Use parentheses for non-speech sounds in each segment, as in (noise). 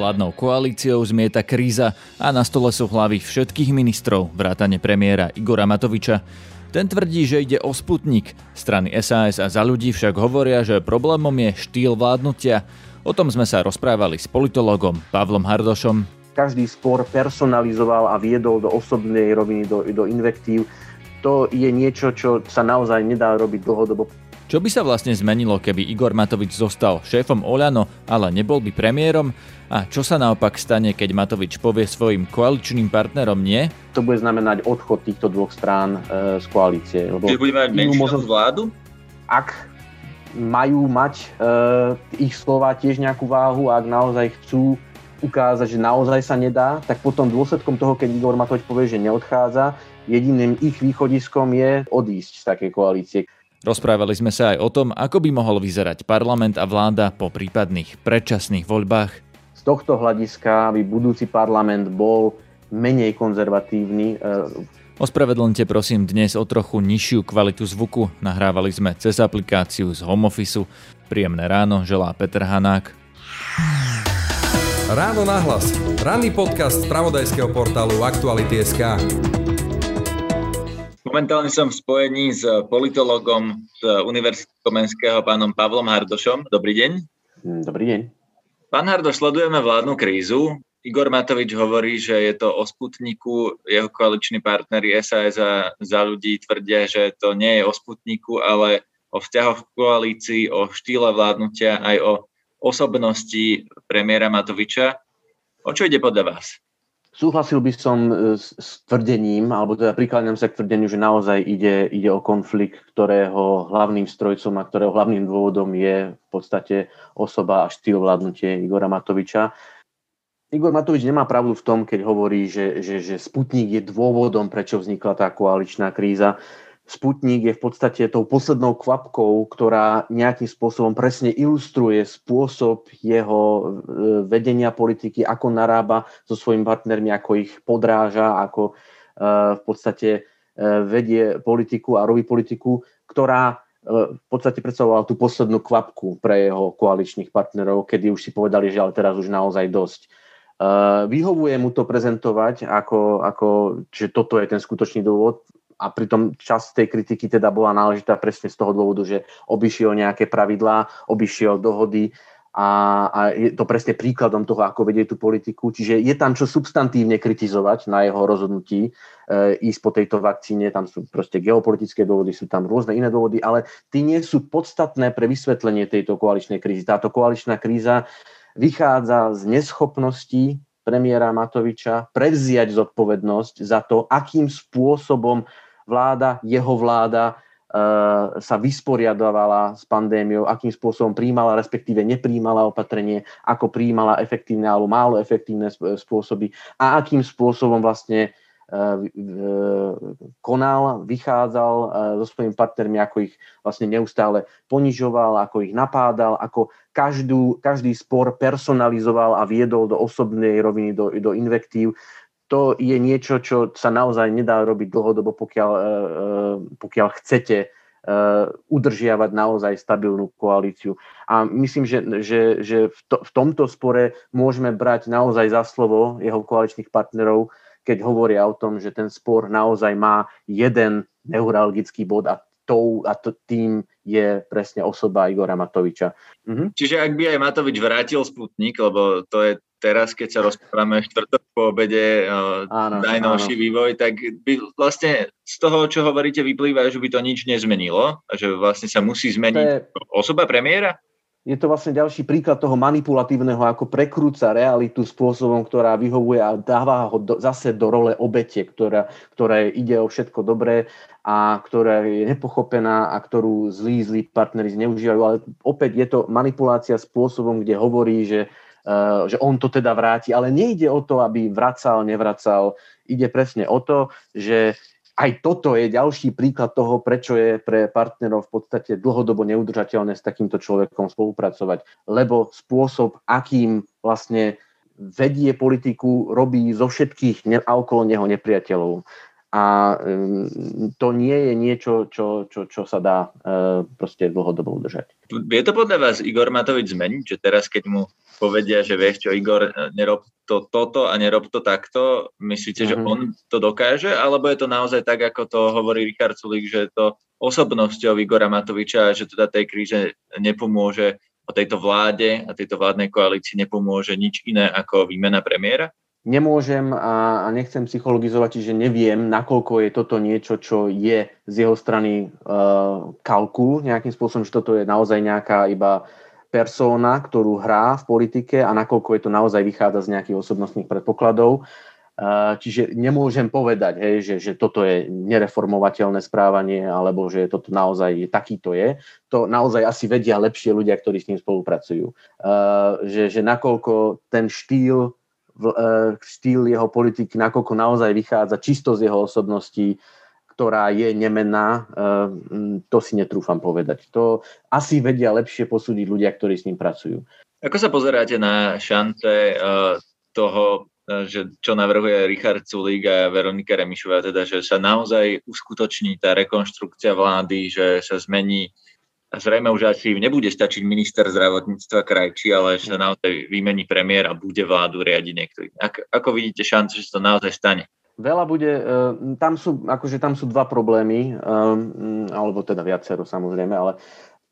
Vládnou koalíciou zmieta kríza a na stole sú hlavy všetkých ministrov, vrátane premiéra Igora Matoviča. Ten tvrdí, že ide o Sputnik. Strany SAS a za ľudí však hovoria, že problémom je štýl vládnutia. O tom sme sa rozprávali s politologom Pavlom Hardošom. Každý spor personalizoval a viedol do osobnej roviny, do, do invektív. To je niečo, čo sa naozaj nedá robiť dlhodobo. Čo by sa vlastne zmenilo, keby Igor Matovič zostal šéfom Oľano, ale nebol by premiérom? A čo sa naopak stane, keď Matovič povie svojim koaličným partnerom nie? To bude znamenať odchod týchto dvoch strán e, z koalície. Lebo Čiže budeme mať menšinovú možno... vládu? Ak majú mať e, ich slova tiež nejakú váhu, ak naozaj chcú ukázať, že naozaj sa nedá, tak potom dôsledkom toho, keď Igor Matovič povie, že neodchádza, jediným ich východiskom je odísť z takej koalície. Rozprávali sme sa aj o tom, ako by mohol vyzerať parlament a vláda po prípadných predčasných voľbách. Z tohto hľadiska by budúci parlament bol menej konzervatívny. Ospravedlňte prosím dnes o trochu nižšiu kvalitu zvuku. Nahrávali sme cez aplikáciu z home office. Príjemné ráno, želá Peter Hanák. Ráno nahlas. Ranný podcast z pravodajského portálu Aktuality.sk. Momentálne som v spojení s politologom z Univerzity Komenského, pánom Pavlom Hardošom. Dobrý deň. Mm, dobrý deň. Pán Hardoš, sledujeme vládnu krízu. Igor Matovič hovorí, že je to o Sputniku. Jeho koaliční partneri SAS a za ľudí tvrdia, že to nie je o Sputniku, ale o vzťahoch v koalícii, o štýle vládnutia, aj o osobnosti premiéra Matoviča. O čo ide podľa vás? Súhlasil by som e, s, s tvrdením, alebo teda prikladám sa k tvrdeniu, že naozaj ide, ide o konflikt, ktorého hlavným strojcom a ktorého hlavným dôvodom je v podstate osoba a štýl vládnutie Igora Matoviča. Igor Matovič nemá pravdu v tom, keď hovorí, že, že, že Sputnik je dôvodom, prečo vznikla tá koaličná kríza. Sputnik je v podstate tou poslednou kvapkou, ktorá nejakým spôsobom presne ilustruje spôsob jeho e, vedenia politiky, ako narába so svojimi partnermi, ako ich podráža, ako e, v podstate e, vedie politiku a robí politiku, ktorá v podstate predstavovala tú poslednú kvapku pre jeho koaličných partnerov, kedy už si povedali, že ale teraz už naozaj dosť. Vyhovuje mu to prezentovať, ako, ako, že toto je ten skutočný dôvod a pritom časť tej kritiky teda bola náležitá presne z toho dôvodu, že obišiel nejaké pravidlá, obišiel dohody a, a je to presne príkladom toho, ako vedie tú politiku. Čiže je tam čo substantívne kritizovať na jeho rozhodnutí e, ísť po tejto vakcíne. Tam sú proste geopolitické dôvody, sú tam rôzne iné dôvody, ale tie nie sú podstatné pre vysvetlenie tejto koaličnej krízy. Táto koaličná kríza vychádza z neschopnosti premiéra Matoviča prevziať zodpovednosť za to, akým spôsobom vláda, jeho vláda uh, sa vysporiadovala s pandémiou, akým spôsobom príjmala, respektíve nepríjmala opatrenie, ako príjmala efektívne alebo málo efektívne spôsoby a akým spôsobom vlastne uh, konal, vychádzal uh, so svojimi partnermi, ako ich vlastne neustále ponižoval, ako ich napádal, ako každú, každý spor personalizoval a viedol do osobnej roviny, do, do invektív to je niečo, čo sa naozaj nedá robiť dlhodobo, pokiaľ, e, e, pokiaľ chcete e, udržiavať naozaj stabilnú koalíciu. A myslím, že, že, že v, to, v tomto spore môžeme brať naozaj za slovo jeho koaličných partnerov, keď hovoria o tom, že ten spor naozaj má jeden neuralgický bod a tou a to, tým je presne osoba Igora Matoviča. Mhm. Čiže ak by aj Matovič vrátil Sputnik, lebo to je teraz, keď sa rozprávame štvrtok po obede, áno, najnovší áno. vývoj, tak by vlastne z toho, čo hovoríte, vyplýva, že by to nič nezmenilo a že vlastne sa musí zmeniť je, osoba premiéra? Je to vlastne ďalší príklad toho manipulatívneho, ako prekrúca realitu spôsobom, ktorá vyhovuje a dáva ho do, zase do role obete, ktorá, ktorá ide o všetko dobré a ktorá je nepochopená a ktorú zlí, zlí partneri zneužívajú. Ale opäť je to manipulácia spôsobom, kde hovorí, že Eh, že on to teda vráti, ale nejde o to, aby vracal, nevracal. Ide presne o to, že aj toto je ďalší príklad toho, prečo je pre partnerov v podstate dlhodobo neudržateľné s takýmto človekom spolupracovať. Lebo spôsob, akým vlastne vedie politiku, robí zo všetkých a okolo neho nepriateľov. A to nie je niečo, čo, čo, čo sa dá uh, proste dlhodobo udržať. Vie to podľa vás Igor Matovič zmeniť, že teraz, keď mu povedia, že vieš čo, Igor, nerob to toto a nerob to takto, myslíte, mm-hmm. že mhm. on to dokáže, alebo je to naozaj tak, ako to hovorí Richard Sulik, že je to osobnosťou Igora Matoviča, že teda tej kríže nepomôže o tejto vláde a tejto vládnej koalícii nepomôže nič iné ako výmena premiéra? Nemôžem a, a nechcem psychologizovať, čiže neviem, nakoľko je toto niečo, čo je z jeho strany uh, kalkul nejakým spôsobom, že toto je naozaj nejaká iba persóna, ktorú hrá v politike a nakoľko je to naozaj vychádza z nejakých osobnostných predpokladov. Uh, čiže nemôžem povedať, hej, že, že toto je nereformovateľné správanie alebo že toto naozaj takýto je. To naozaj asi vedia lepšie ľudia, ktorí s ním spolupracujú. Uh, že, že nakoľko ten štýl E, štýl jeho politiky, nakoľko naozaj vychádza čisto z jeho osobnosti, ktorá je nemenná, e, to si netrúfam povedať. To asi vedia lepšie posúdiť ľudia, ktorí s ním pracujú. Ako sa pozeráte na šance e, toho, že čo navrhuje Richard Sulík a Veronika Remišová, teda, že sa naozaj uskutoční tá rekonštrukcia vlády, že sa zmení zrejme už asi nebude stačiť minister zdravotníctva krajčí, ale že sa naozaj vymení premiér a bude vládu riadiť niekto. Ako, ako vidíte šancu, že sa to naozaj stane? Veľa bude, e, tam sú, akože tam sú dva problémy, e, alebo teda viacero samozrejme, ale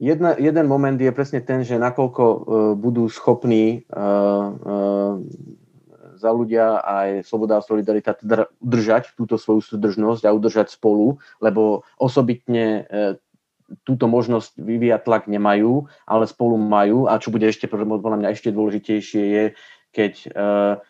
jedna, jeden moment je presne ten, že nakoľko e, budú schopní za ľudia aj Sloboda a Solidarita teda udržať túto svoju súdržnosť a udržať spolu, lebo osobitne túto možnosť vyvíjať tlak nemajú, ale spolu majú. A čo bude ešte podľa mňa ešte dôležitejšie je, keď uh,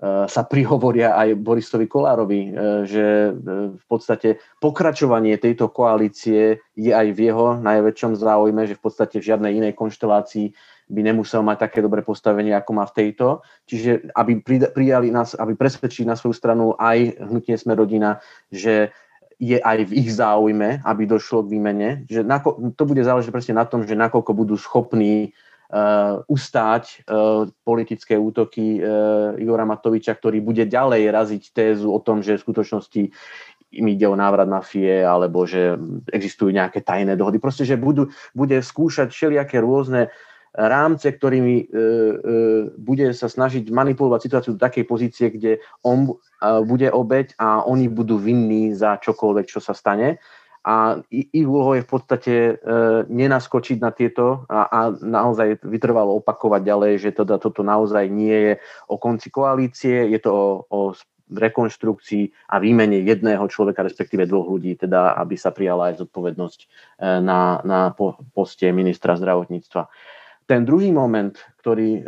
uh, sa prihovoria aj Borisovi Kolárovi, uh, že v podstate pokračovanie tejto koalície je aj v jeho najväčšom záujme, že v podstate v žiadnej inej konštelácii by nemusel mať také dobré postavenie, ako má v tejto. Čiže aby prijali nás, aby presvedčili na svoju stranu aj hnutie Sme rodina, že je aj v ich záujme, aby došlo k výmene. Že nako, to bude záležiť presne na tom, že nakoľko budú schopní uh, ustáť uh, politické útoky uh, Igora Matoviča, ktorý bude ďalej raziť tézu o tom, že v skutočnosti im ide o návrat mafie, alebo že existujú nejaké tajné dohody. Proste, že budú, bude skúšať všelijaké rôzne rámce, ktorými e, e, bude sa snažiť manipulovať situáciu do takej pozície, kde on e, bude obeď a oni budú vinní za čokoľvek, čo sa stane. A ich úlohou je v podstate nenaskočiť na tieto a, a naozaj vytrvalo opakovať ďalej, že teda toto naozaj nie je o konci koalície, je to o, o rekonštrukcii a výmene jedného človeka, respektíve dvoch ľudí, teda aby sa prijala aj zodpovednosť na, na poste ministra zdravotníctva. Ten druhý moment, ktorý e,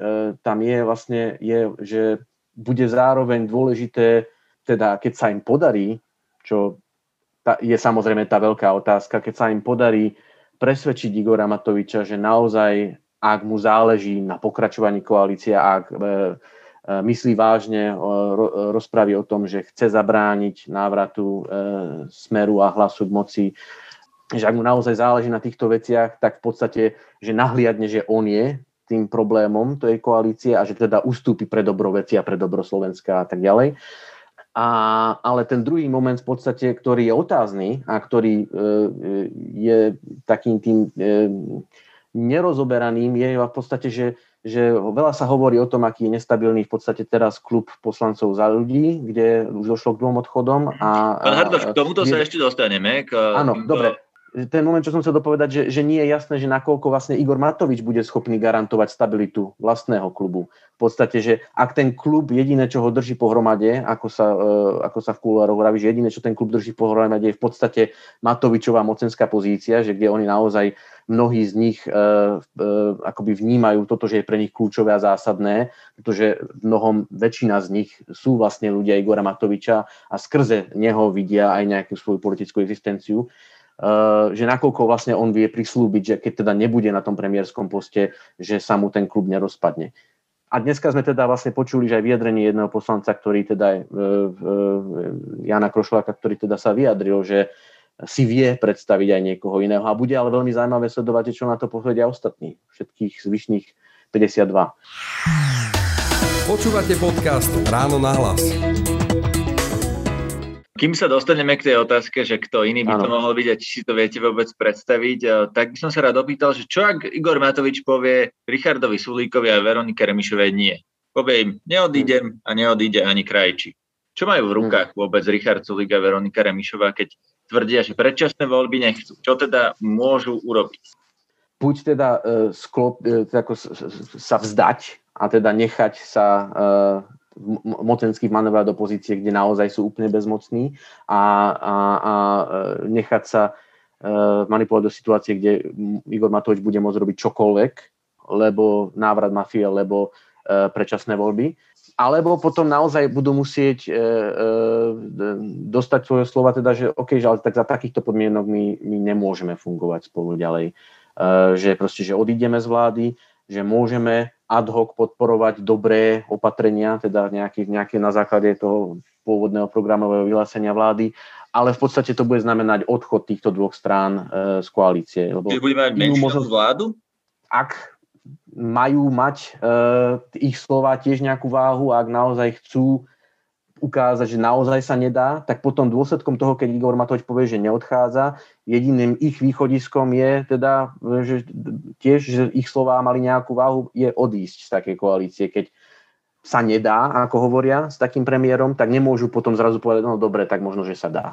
tam je, vlastne je, že bude zároveň dôležité, teda keď sa im podarí, čo tá, je samozrejme tá veľká otázka, keď sa im podarí presvedčiť Igora Matoviča, že naozaj, ak mu záleží na pokračovaní koalície, ak e, e, myslí vážne ro, rozpravy o tom, že chce zabrániť návratu e, smeru a hlasu k moci, že ak mu naozaj záleží na týchto veciach, tak v podstate, že nahliadne, že on je tým problémom tej koalície a že teda ustúpi pre dobro veci a pre dobro Slovenska a tak ďalej. A, ale ten druhý moment v podstate, ktorý je otázny a ktorý e, je takým tým e, nerozoberaným, je v podstate, že, že veľa sa hovorí o tom, aký je nestabilný v podstate teraz klub poslancov za ľudí, kde už došlo k dvom odchodom. A, Pán Hardoš, k tomuto sa ešte dostaneme. K, áno, týmto... dobre ten moment, čo som chcel dopovedať, že, že nie je jasné, že nakoľko vlastne Igor Matovič bude schopný garantovať stabilitu vlastného klubu. V podstate, že ak ten klub jediné, čo ho drží pohromade, ako sa, uh, ako sa v kulároch hovorí, že jediné, čo ten klub drží pohromade, je v podstate Matovičová mocenská pozícia, že kde oni naozaj mnohí z nich uh, uh, akoby vnímajú toto, že je pre nich kľúčové a zásadné, pretože mnohom väčšina z nich sú vlastne ľudia Igora Matoviča a skrze neho vidia aj nejakú svoju politickú existenciu. Eh, že nakoľko vlastne on vie prislúbiť, že keď teda nebude na tom premiérskom poste, že sa mu ten klub nerozpadne. A dneska sme teda vlastne počuli, že aj vyjadrenie jedného poslanca, ktorý teda, uh, uh, Jana Krošláka, ktorý teda sa vyjadril, že si vie predstaviť aj niekoho iného. A bude ale veľmi zaujímavé sledovať, čo na to povedia ostatní, všetkých zvyšných 52. Počúvate podcast Ráno na hlas. Kým sa dostaneme k tej otázke, že kto iný by ano. to mohol byť a či si to viete vôbec predstaviť, eh, tak by som sa rád opýtal, že čo ak Igor Matovič povie Richardovi Sulíkovi a Veronike Remišovej nie? Povie im, neodídem a neodíde ani krajči. Čo majú v hm. rukách vôbec Richard Sulík a Veronika Remišová, keď tvrdia, že predčasné voľby nechcú? Čo teda môžu urobiť? Buď teda uh, sklop, uh, teda sa vzdať a teda nechať sa uh, mocenský manevrovať do pozície, kde naozaj sú úplne bezmocní a, a, a e, nechať sa uh, manipulovať do situácie, kde Igor Matovič bude môcť robiť čokoľvek, lebo návrat mafie, lebo uh, predčasné voľby. Alebo potom naozaj budú musieť uh, uh, dostať svoje slova, teda, že OK, že ale tak za takýchto podmienok my, my nemôžeme fungovať spolu ďalej. Uh, že proste, že odídeme z vlády, že môžeme ad hoc podporovať dobré opatrenia, teda nejaké, nejaké na základe toho pôvodného programového vyhlásenia vlády, ale v podstate to bude znamenať odchod týchto dvoch strán e, z koalície. Lebo Čiže budeme mať menšinovú možnosť, vládu? Ak majú mať e, ich slova tiež nejakú váhu, ak naozaj chcú ukázať, že naozaj sa nedá, tak potom dôsledkom toho, keď Igor Matovič povie, že neodchádza, jediným ich východiskom je teda, že tiež, že ich slová mali nejakú váhu, je odísť z takej koalície. Keď sa nedá, ako hovoria, s takým premiérom, tak nemôžu potom zrazu povedať, no dobre, tak možno, že sa dá.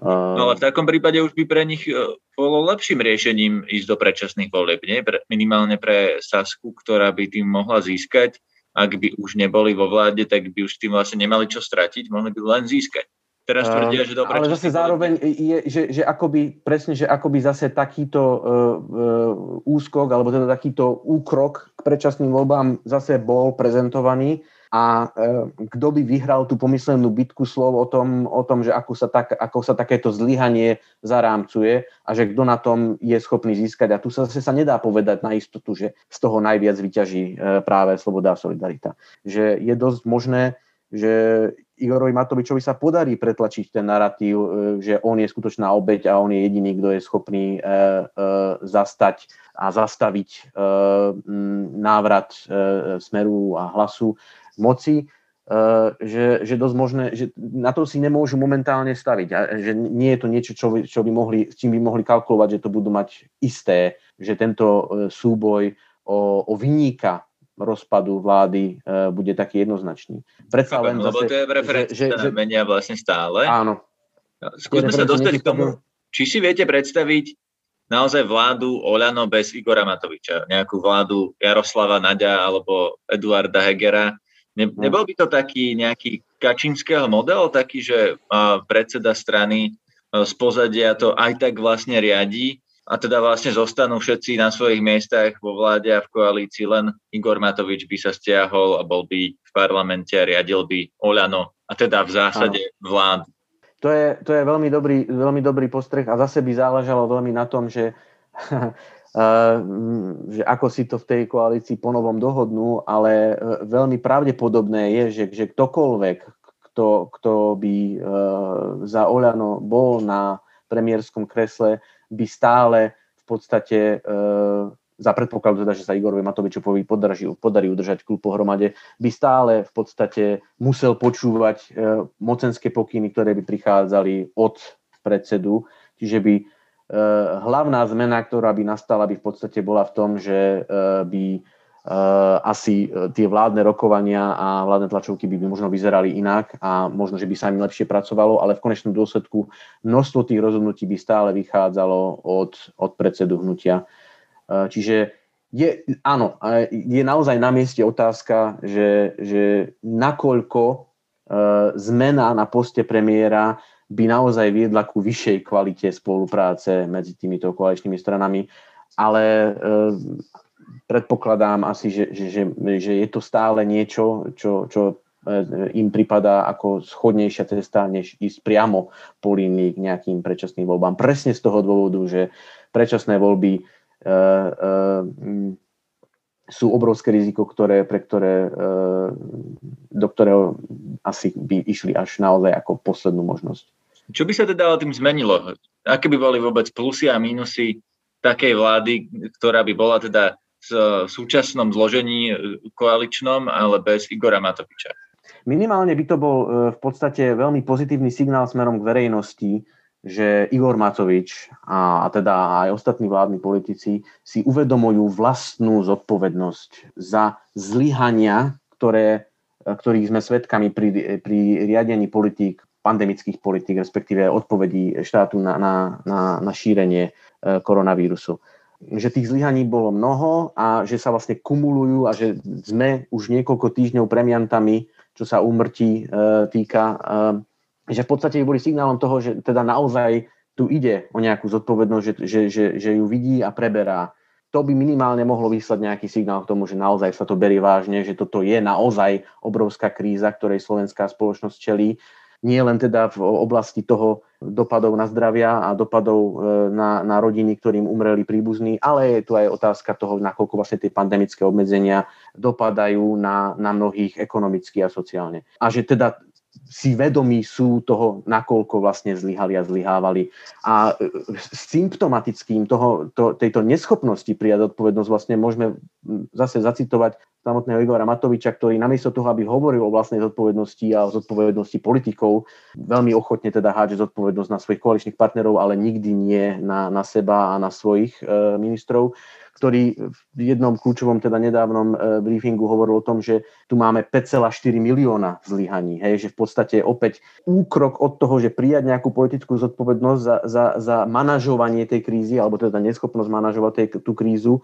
No ale v takom prípade už by pre nich e, bolo lepším riešením ísť do predčasných volieb, nie? Minimálne pre Sasku, ktorá by tým mohla získať ak by už neboli vo vláde, tak by už tým vlastne nemali čo stratiť, mohli by len získať. Teraz tvrdia, že dobre. Ale zase zároveň je, že, že akoby, presne, že akoby zase takýto uh, uh, úskok, alebo teda takýto úkrok k predčasným voľbám zase bol prezentovaný a e, kto by vyhral tú pomyslenú bitku slov o tom, o tom že ako sa, tak, ako sa takéto zlyhanie zarámcuje a že kto na tom je schopný získať. A tu sa zase sa nedá povedať na istotu, že z toho najviac vyťaží e, práve sloboda a solidarita. Že je dosť možné, že Igorovi Matovičovi sa podarí pretlačiť ten narratív, e, že on je skutočná obeď a on je jediný, kto je schopný zastať a zastaviť návrat smeru a hlasu moci, že, že dosť možné, že na to si nemôžu momentálne staviť. A že nie je to niečo, čo, čo by mohli, s čím by mohli kalkulovať, že to budú mať isté, že tento súboj o, o vyníka rozpadu vlády uh, bude taký jednoznačný. Predsa len lebo zase, to je preferencie, že, že, menia vlastne stále. Áno. Skúsme sa dostať k tomu, či si viete predstaviť naozaj vládu Oľano bez Igora Matoviča, nejakú vládu Jaroslava Naďa alebo Eduarda Hegera, Ne, no. nebol by to taký nejaký kačinského model, taký, že predseda strany uh, z pozadia to aj tak vlastne riadí a teda vlastne zostanú všetci na svojich miestach vo vláde a v koalícii, len Igor Matovič by sa stiahol a bol by v parlamente a riadil by Oľano a teda v zásade vládu. To je, to je veľmi, dobrý, veľmi dobrý postreh a zase by záležalo veľmi na tom, že (laughs) že ako si to v tej koalícii ponovom dohodnú, ale e, veľmi pravdepodobné je, že, že ktokoľvek, kto, kto by e, za Oľano bol na premiérskom kresle, by stále v podstate e, za predpokladu teda, že sa Igorovi Matovičovi podarí, podarí udržať klub pohromade, by stále v podstate musel počúvať mocenské pokyny, ktoré by prichádzali od predsedu, čiže by Eh, hlavná zmena, ktorá by nastala, by v podstate bola v tom, že by asi tie vládne rokovania a vládne tlačovky by, by možno vyzerali inak a možno, že by sa im lepšie pracovalo, ale v konečnom dôsledku množstvo tých rozhodnutí by stále vychádzalo od, od predsedu hnutia. Čiže je, áno, je naozaj na mieste otázka, že, že nakoľko zmena na poste premiéra by naozaj viedla ku vyššej kvalite spolupráce medzi týmito koaličnými stranami, ale predpokladám asi, že, že, že, že je to stále niečo, čo, čo e, im pripadá ako schodnejšia cesta, než ísť priamo po línii k nejakým predčasným voľbám. Presne z toho dôvodu, že predčasné voľby e, e, sú obrovské riziko, ktoré, pre ktoré, e, do ktorého asi by išli až naozaj ako poslednú možnosť. Čo by sa teda tým zmenilo? Aké by boli vôbec plusy a mínusy takej vlády, ktorá by bola teda v súčasnom zložení koaličnom, ale bez Igora Matoviča? Minimálne by to bol e, v podstate veľmi pozitívny signál smerom k verejnosti, že Igor Matovič a, teda aj ostatní vládni politici si uvedomujú vlastnú zodpovednosť za zlyhania, ktoré, ktorých sme svedkami pri, pri riadení politík, pandemických politík, respektíve odpovedí štátu na, na, na, na šírenie e, koronavírusu. Že tých zlyhaní bolo mnoho a že sa vlastne kumulujú a že sme už niekoľko týždňov premiantami, čo sa úmrtí e, týka, e, že v podstate boli signálom toho, že teda naozaj tu ide o nejakú zodpovednosť, že, že, že, že ju vidí a preberá. To by minimálne mohlo vyslať nejaký signál k tomu, že naozaj sa to berie vážne, že toto je naozaj obrovská kríza, ktorej slovenská spoločnosť čelí. Nie len teda v oblasti toho dopadov na zdravia a dopadov e, na, na rodiny, ktorým umreli príbuzní, ale je tu aj otázka toho, nakoľko vlastne tie pandemické obmedzenia dopadajú na, na mnohých ekonomicky a sociálne. A že teda si vedomí sú toho, nakoľko vlastne zlyhali a zlyhávali. A e, symptomatickým toho, to, tejto neschopnosti prijať odpovednosť vlastne môžeme zase zacitovať samotného Igora Matoviča, ktorý namiesto toho, aby hovoril o vlastnej zodpovednosti a o zodpovednosti politikov, veľmi ochotne teda hádže zodpovednosť na svojich koaličných partnerov, ale nikdy nie na, na seba a na svojich e, ministrov ktorý v jednom kľúčovom, teda nedávnom e, briefingu hovoril o tom, že tu máme 5,4 milióna zlyhaní. Hej, že v podstate opäť úkrok od toho, že prijať nejakú politickú zodpovednosť za, za, za manažovanie tej krízy, alebo teda neschopnosť manažovať tej, tú krízu,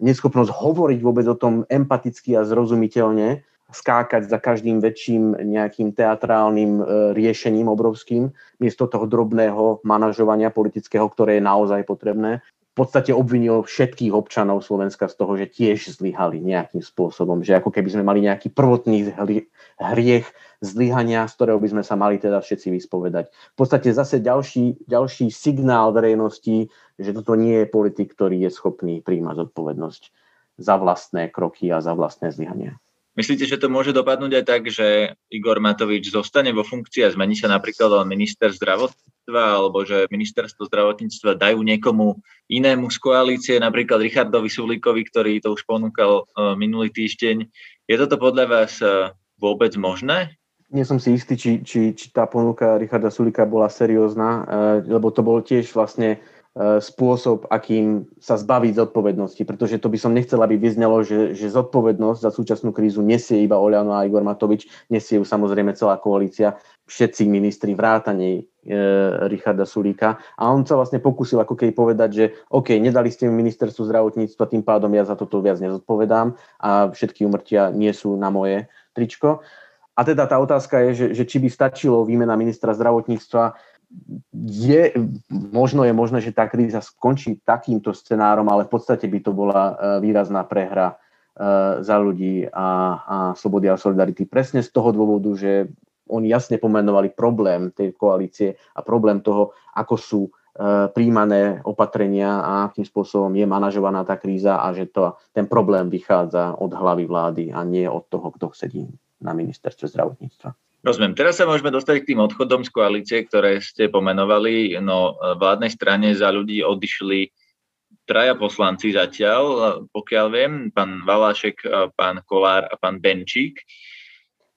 neschopnosť hovoriť vôbec o tom empaticky a zrozumiteľne, skákať za každým väčším nejakým teatrálnym e, riešením obrovským, miesto toho drobného manažovania politického, ktoré je naozaj potrebné v podstate obvinil všetkých občanov Slovenska z toho, že tiež zlyhali nejakým spôsobom, že ako keby sme mali nejaký prvotný hriech zlyhania, z ktorého by sme sa mali teda všetci vyspovedať. V podstate zase ďalší, ďalší signál verejnosti, že toto nie je politik, ktorý je schopný príjmať zodpovednosť za vlastné kroky a za vlastné zlyhania. Myslíte, že to môže dopadnúť aj tak, že Igor Matovič zostane vo funkcii a zmení sa napríklad minister zdravotníctva, alebo že ministerstvo zdravotníctva dajú niekomu inému z koalície, napríklad Richardovi Sulíkovi, ktorý to už ponúkal uh, minulý týždeň. Je toto podľa vás uh, vôbec možné? Nie som si istý, či, či, či tá ponuka Richarda Sulika bola seriózna, uh, lebo to bol tiež vlastne E, spôsob, akým sa zbaviť zodpovednosti, pretože to by som nechcel, aby vyznelo, že, že zodpovednosť za súčasnú krízu nesie iba Oliano a Igor Matovič, nesie ju samozrejme celá koalícia, všetci ministri vrátane e, Richarda Sulíka a on sa vlastne pokusil ako keby povedať, že OK, nedali ste mi ministerstvu zdravotníctva, tým pádom ja za toto viac nezodpovedám a všetky umrtia nie sú na moje tričko. A teda tá otázka je, že, že či by stačilo výmena ministra zdravotníctva je, možno je možné, že tá kríza skončí takýmto scenárom, ale v podstate by to bola e, výrazná prehra e, za ľudí a, a slobody a solidarity. Presne z toho dôvodu, že oni jasne pomenovali problém tej koalície a problém toho, ako sú e, príjmané opatrenia a akým spôsobom je manažovaná tá kríza a že to, ten problém vychádza od hlavy vlády a nie od toho, kto sedí na ministerstve zdravotníctva. Rozumiem. Teraz sa môžeme dostať k tým odchodom z koalície, ktoré ste pomenovali. No, vládnej strane za ľudí odišli traja poslanci zatiaľ, pokiaľ viem, pán Valášek, pán Kolár a pán Benčík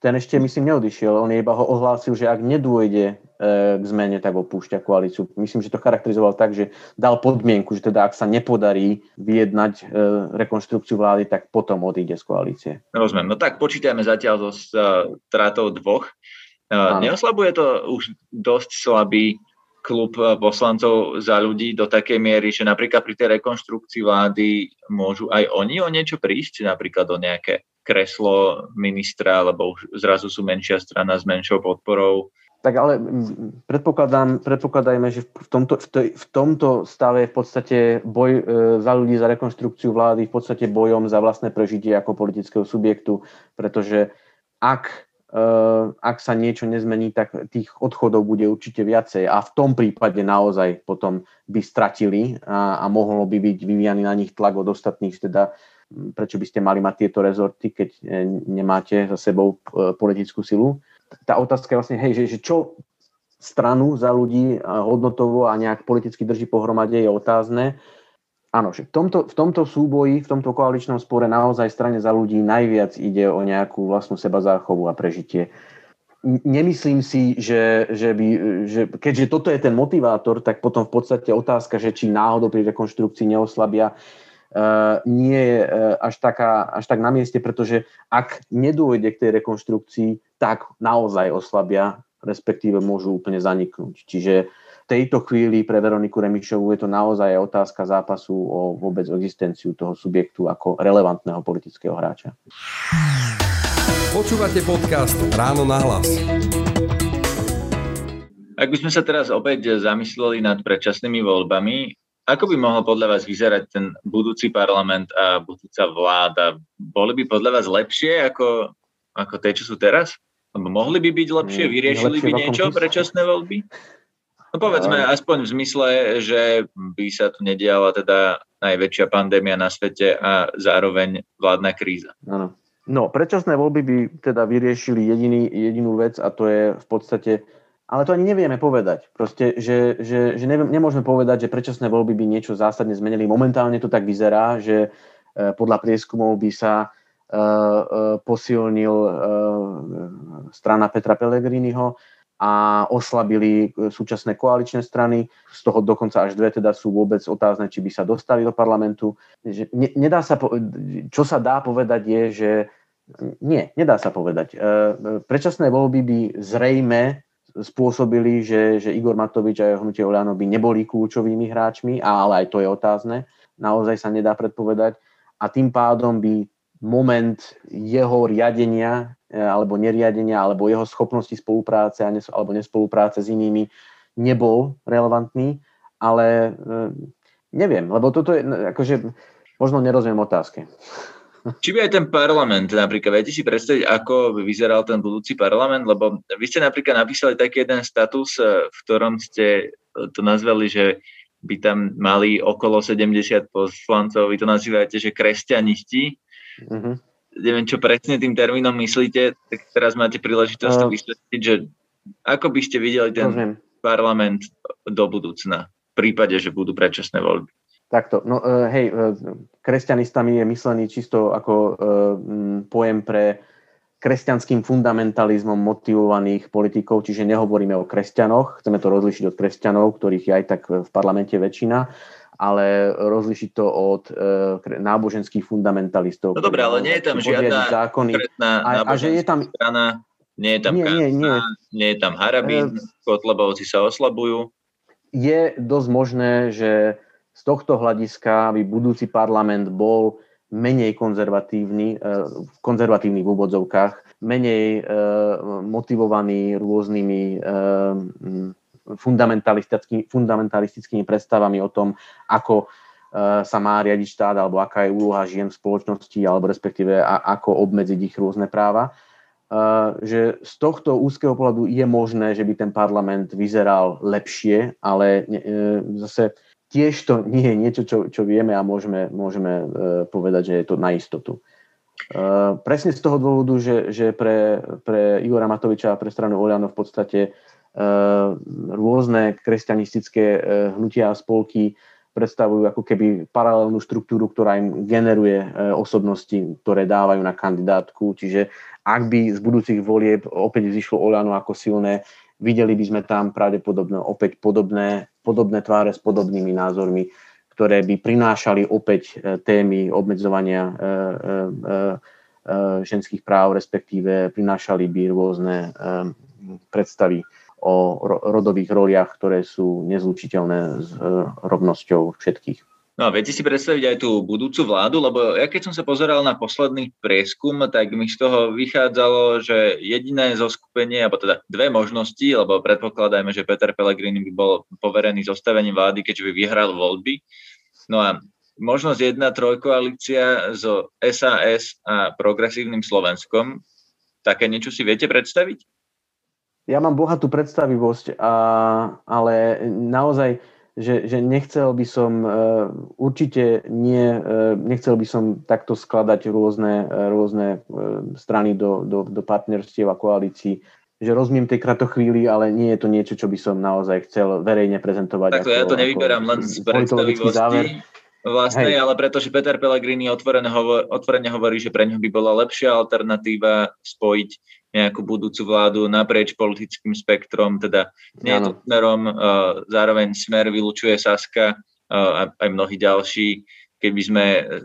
ten ešte myslím neodišiel, on iba ho ohlásil, že ak nedôjde e, k zmene, tak opúšťa koalíciu. Myslím, že to charakterizoval tak, že dal podmienku, že teda ak sa nepodarí vyjednať e, rekonštrukciu vlády, tak potom odíde z koalície. Rozumiem. No tak počítajme zatiaľ so strátou dvoch. E, neoslabuje to už dosť slabý klub poslancov za ľudí do takej miery, že napríklad pri tej rekonštrukcii vlády môžu aj oni o niečo prísť, napríklad o nejaké kreslo ministra, lebo už zrazu sú menšia strana s menšou podporou. Tak ale predpokladám, predpokladajme, že v tomto, v, tej, v tomto stave v podstate boj e, za ľudí, za rekonštrukciu vlády v podstate bojom za vlastné prežitie ako politického subjektu, pretože ak, e, ak sa niečo nezmení, tak tých odchodov bude určite viacej a v tom prípade naozaj potom by stratili a, a mohlo by byť vyvíjaný na nich tlak od ostatných teda prečo by ste mali mať tieto rezorty, keď e, nemáte za sebou e, politickú silu. Tá otázka je vlastne, hej, že, že čo stranu za ľudí hodnotovo a nejak politicky drží pohromade je otázne. Áno, že v tomto, v tomto súboji, v tomto koaličnom spore naozaj strane za ľudí najviac ide o nejakú vlastnú seba záchovu a prežitie. Nemyslím si, že, že, by, že keďže toto je ten motivátor, tak potom v podstate otázka, že či náhodou pri rekonštrukcii neoslabia, nie je uh, až, taká, až tak na mieste, pretože ak nedôjde k tej rekonštrukcii, tak naozaj oslabia, respektíve môžu úplne zaniknúť. Čiže uh, tejto chvíli pre Veroniku Remišovú je to naozaj otázka zápasu o vôbec existenciu toho subjektu ako relevantného politického hráča. Počúvate podcast Ráno na hlas. Ak by sme sa teraz opäť zamysleli nad predčasnými voľbami, ako by mohol podľa vás vyzerať ten budúci parlament a budúca vláda? Boli by podľa vás lepšie ako, ako tie, čo sú teraz? Lebo mohli by byť lepšie? Vyriešili by niečo predčasné voľby? No povedzme, aspoň v zmysle, že by sa tu nediala teda najväčšia pandémia na svete a zároveň vládna kríza. Áno. No, predčasné voľby by teda vyriešili jediný, jedinú vec a to je v podstate, ale to ani nevieme povedať. Proste, že, že, že neviem, nemôžeme povedať, že predčasné voľby by niečo zásadne zmenili. Momentálne to tak vyzerá, že e, podľa prieskumov by sa e, e, posilnil strana Petra Pellegriniho, a oslabili súčasné koaličné strany. Z toho dokonca až dve teda sú vôbec otázne, či by sa dostali do parlamentu. Ne, nedá sa po, čo sa dá povedať je, že nie, nedá sa povedať. Predčasné voľby by zrejme spôsobili, že, že Igor Matovič a jeho hnutie Oľano by neboli kľúčovými hráčmi, ale aj to je otázne. Naozaj sa nedá predpovedať. A tým pádom by moment jeho riadenia e, alebo neriadenia alebo jeho schopnosti spolupráce alebo nespolupráce s inými nebol relevantný, ale e, neviem, lebo toto je, akože, možno nerozumiem otázke. Či by aj ten parlament, napríklad, viete si predstaviť, ako vyzeral ten budúci parlament, lebo vy ste napríklad napísali taký jeden status, e, v ktorom ste to nazvali, že by tam mali okolo 70 poslancov, vy to nazývate, že kresťanisti, Mm-hmm. Neviem, čo presne tým termínom myslíte, tak teraz máte príležitosť to vysvetliť, že ako by ste videli ten Rozumiem. parlament do budúcna, v prípade, že budú predčasné voľby. Takto, no uh, hej, uh, kresťanistami je myslený čisto ako uh, pojem pre kresťanským fundamentalizmom motivovaných politikov, čiže nehovoríme o kresťanoch, chceme to rozlišiť od kresťanov, ktorých je aj tak v parlamente väčšina, ale rozlišiť to od e, náboženských fundamentalistov. No dobre, ale nie je tam žiadna zákony. A, a že je tam strana, nie je tam nie, nie, nie. nie je tam Harabín, e, Kotlebovci sa oslabujú. Je dosť možné, že z tohto hľadiska by budúci parlament bol menej konzervatívny, e, konzervatívny v úvodzovkách, menej e, motivovaný rôznymi e, fundamentalistický, fundamentalistickými predstavami o tom, ako sa má riadiť štát, alebo aká je úloha žien v spoločnosti, alebo respektíve ako obmedziť ich rôzne práva. Že z tohto úzkeho pohľadu je možné, že by ten parlament vyzeral lepšie, ale zase tiež to nie je niečo, čo, čo vieme a môžeme, môžeme uh, povedať, že je to na istotu. Presne z toho dôvodu, že, že pre, pre Igora Matoviča a pre stranu Oliano v podstate Eh, rôzne kresťanistické hnutia a spolky predstavujú ako keby paralelnú štruktúru, ktorá im generuje osobnosti, ktoré dávajú na kandidátku. Čiže ak by z budúcich volieb opäť zišlo Oľano ako silné, videli by sme tam pravdepodobne opäť podobné, podobné tváre s podobnými názormi, ktoré by prinášali opäť témy obmedzovania ženských práv, respektíve prinášali by rôzne predstavy o rodových roliach, ktoré sú nezlučiteľné s e, rovnosťou všetkých. No a viete si predstaviť aj tú budúcu vládu, lebo ja keď som sa pozeral na posledný prieskum, tak mi z toho vychádzalo, že jediné zoskupenie, alebo teda dve možnosti, lebo predpokladajme, že Peter Pellegrini by bol poverený zostavením vlády, keďže by vyhral voľby. No a možnosť jedna trojkoalícia so SAS a progresívnym Slovenskom, také niečo si viete predstaviť? ja mám bohatú predstavivosť, a, ale naozaj, že, že nechcel by som, e, určite nie, e, nechcel by som takto skladať rôzne, e, rôzne strany do, do, do partnerstiev a koalícií že rozumiem tej kratochvíli, ale nie je to niečo, čo by som naozaj chcel verejne prezentovať. Takto ja to nevyberám len z predstavivosti. Záver. Vlastnej, Hej. ale pretože Peter Pellegrini otvorene, hovor, otvorene hovorí, že pre ňo by bola lepšia alternatíva spojiť nejakú budúcu vládu naprieč politickým spektrom, teda nie je to smerom, uh, zároveň smer vylučuje Saska uh, a aj mnohí ďalší, keby sme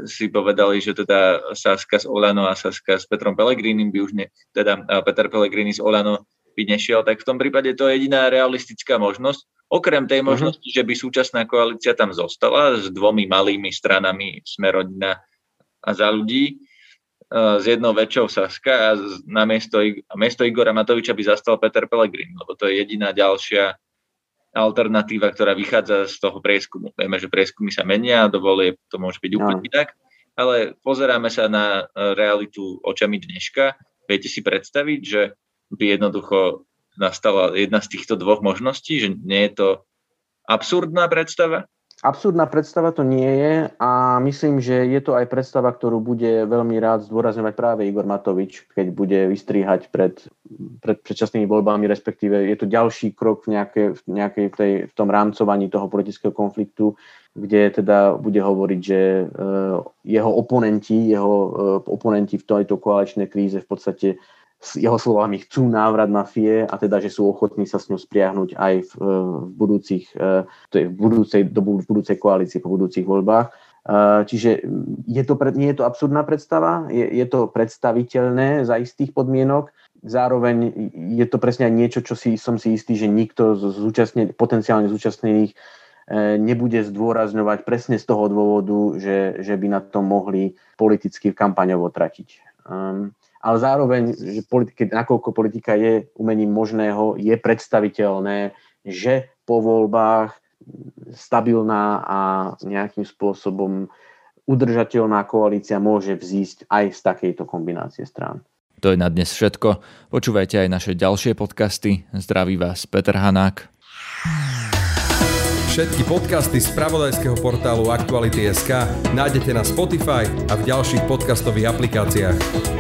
si povedali, že teda Saska z Olano a Saska s Petrom Pellegrinim by už ne, teda uh, Peter Pellegrini z Olano by nešiel, tak v tom prípade to je jediná realistická možnosť. Okrem tej mhm. možnosti, uh-huh. že by súčasná koalícia tam zostala s dvomi malými stranami Smerodina a za ľudí, uh, s jednou väčšou Saska a na miesto, miesto Igora Matoviča by zastal Peter Pellegrini, lebo to je jediná ďalšia alternatíva, ktorá vychádza z toho prieskumu. Vieme, že prieskumy sa menia, do volie to môže byť úplne no. inak, ale pozeráme sa na e, realitu očami dneška. Viete si predstaviť, že by jednoducho nastala jedna z týchto dvoch možností, že nie je to absurdná predstava? Absurdná predstava to nie je a myslím, že je to aj predstava, ktorú bude veľmi rád zdôrazňovať práve Igor Matovič, keď bude vystrihať pred, pred predčasnými voľbami, respektíve je to ďalší krok v, nejakej, v, nejakej tej, v tom rámcovaní toho politického konfliktu, kde teda bude hovoriť, že uh, jeho oponenti, jeho uh, oponenti v tejto koaličnej kríze v podstate jeho slovami chcú návrat mafie a teda, že sú ochotní sa s ňou spriahnuť aj v, e, v, budúcich, e, v, budúcej, v budúcej koalícii, po budúcich voľbách. E, čiže je to, nie je to absurdná predstava, je, je to predstaviteľné za istých podmienok, zároveň je to presne aj niečo, čo si, som si istý, že nikto z zúčastne, potenciálne zúčastnených nebude zdôrazňovať presne z toho dôvodu, že, že by na to mohli politicky kampaňovo tratiť. Um, ale zároveň, že politika, nakoľko politika je umením možného, je predstaviteľné, že po voľbách stabilná a nejakým spôsobom udržateľná koalícia môže vzísť aj z takejto kombinácie strán. To je na dnes všetko. Počúvajte aj naše ďalšie podcasty. Zdraví vás Peter Hanák. Všetky podcasty z pravodajského portálu Aktuality.sk nájdete na Spotify a v ďalších podcastových aplikáciách.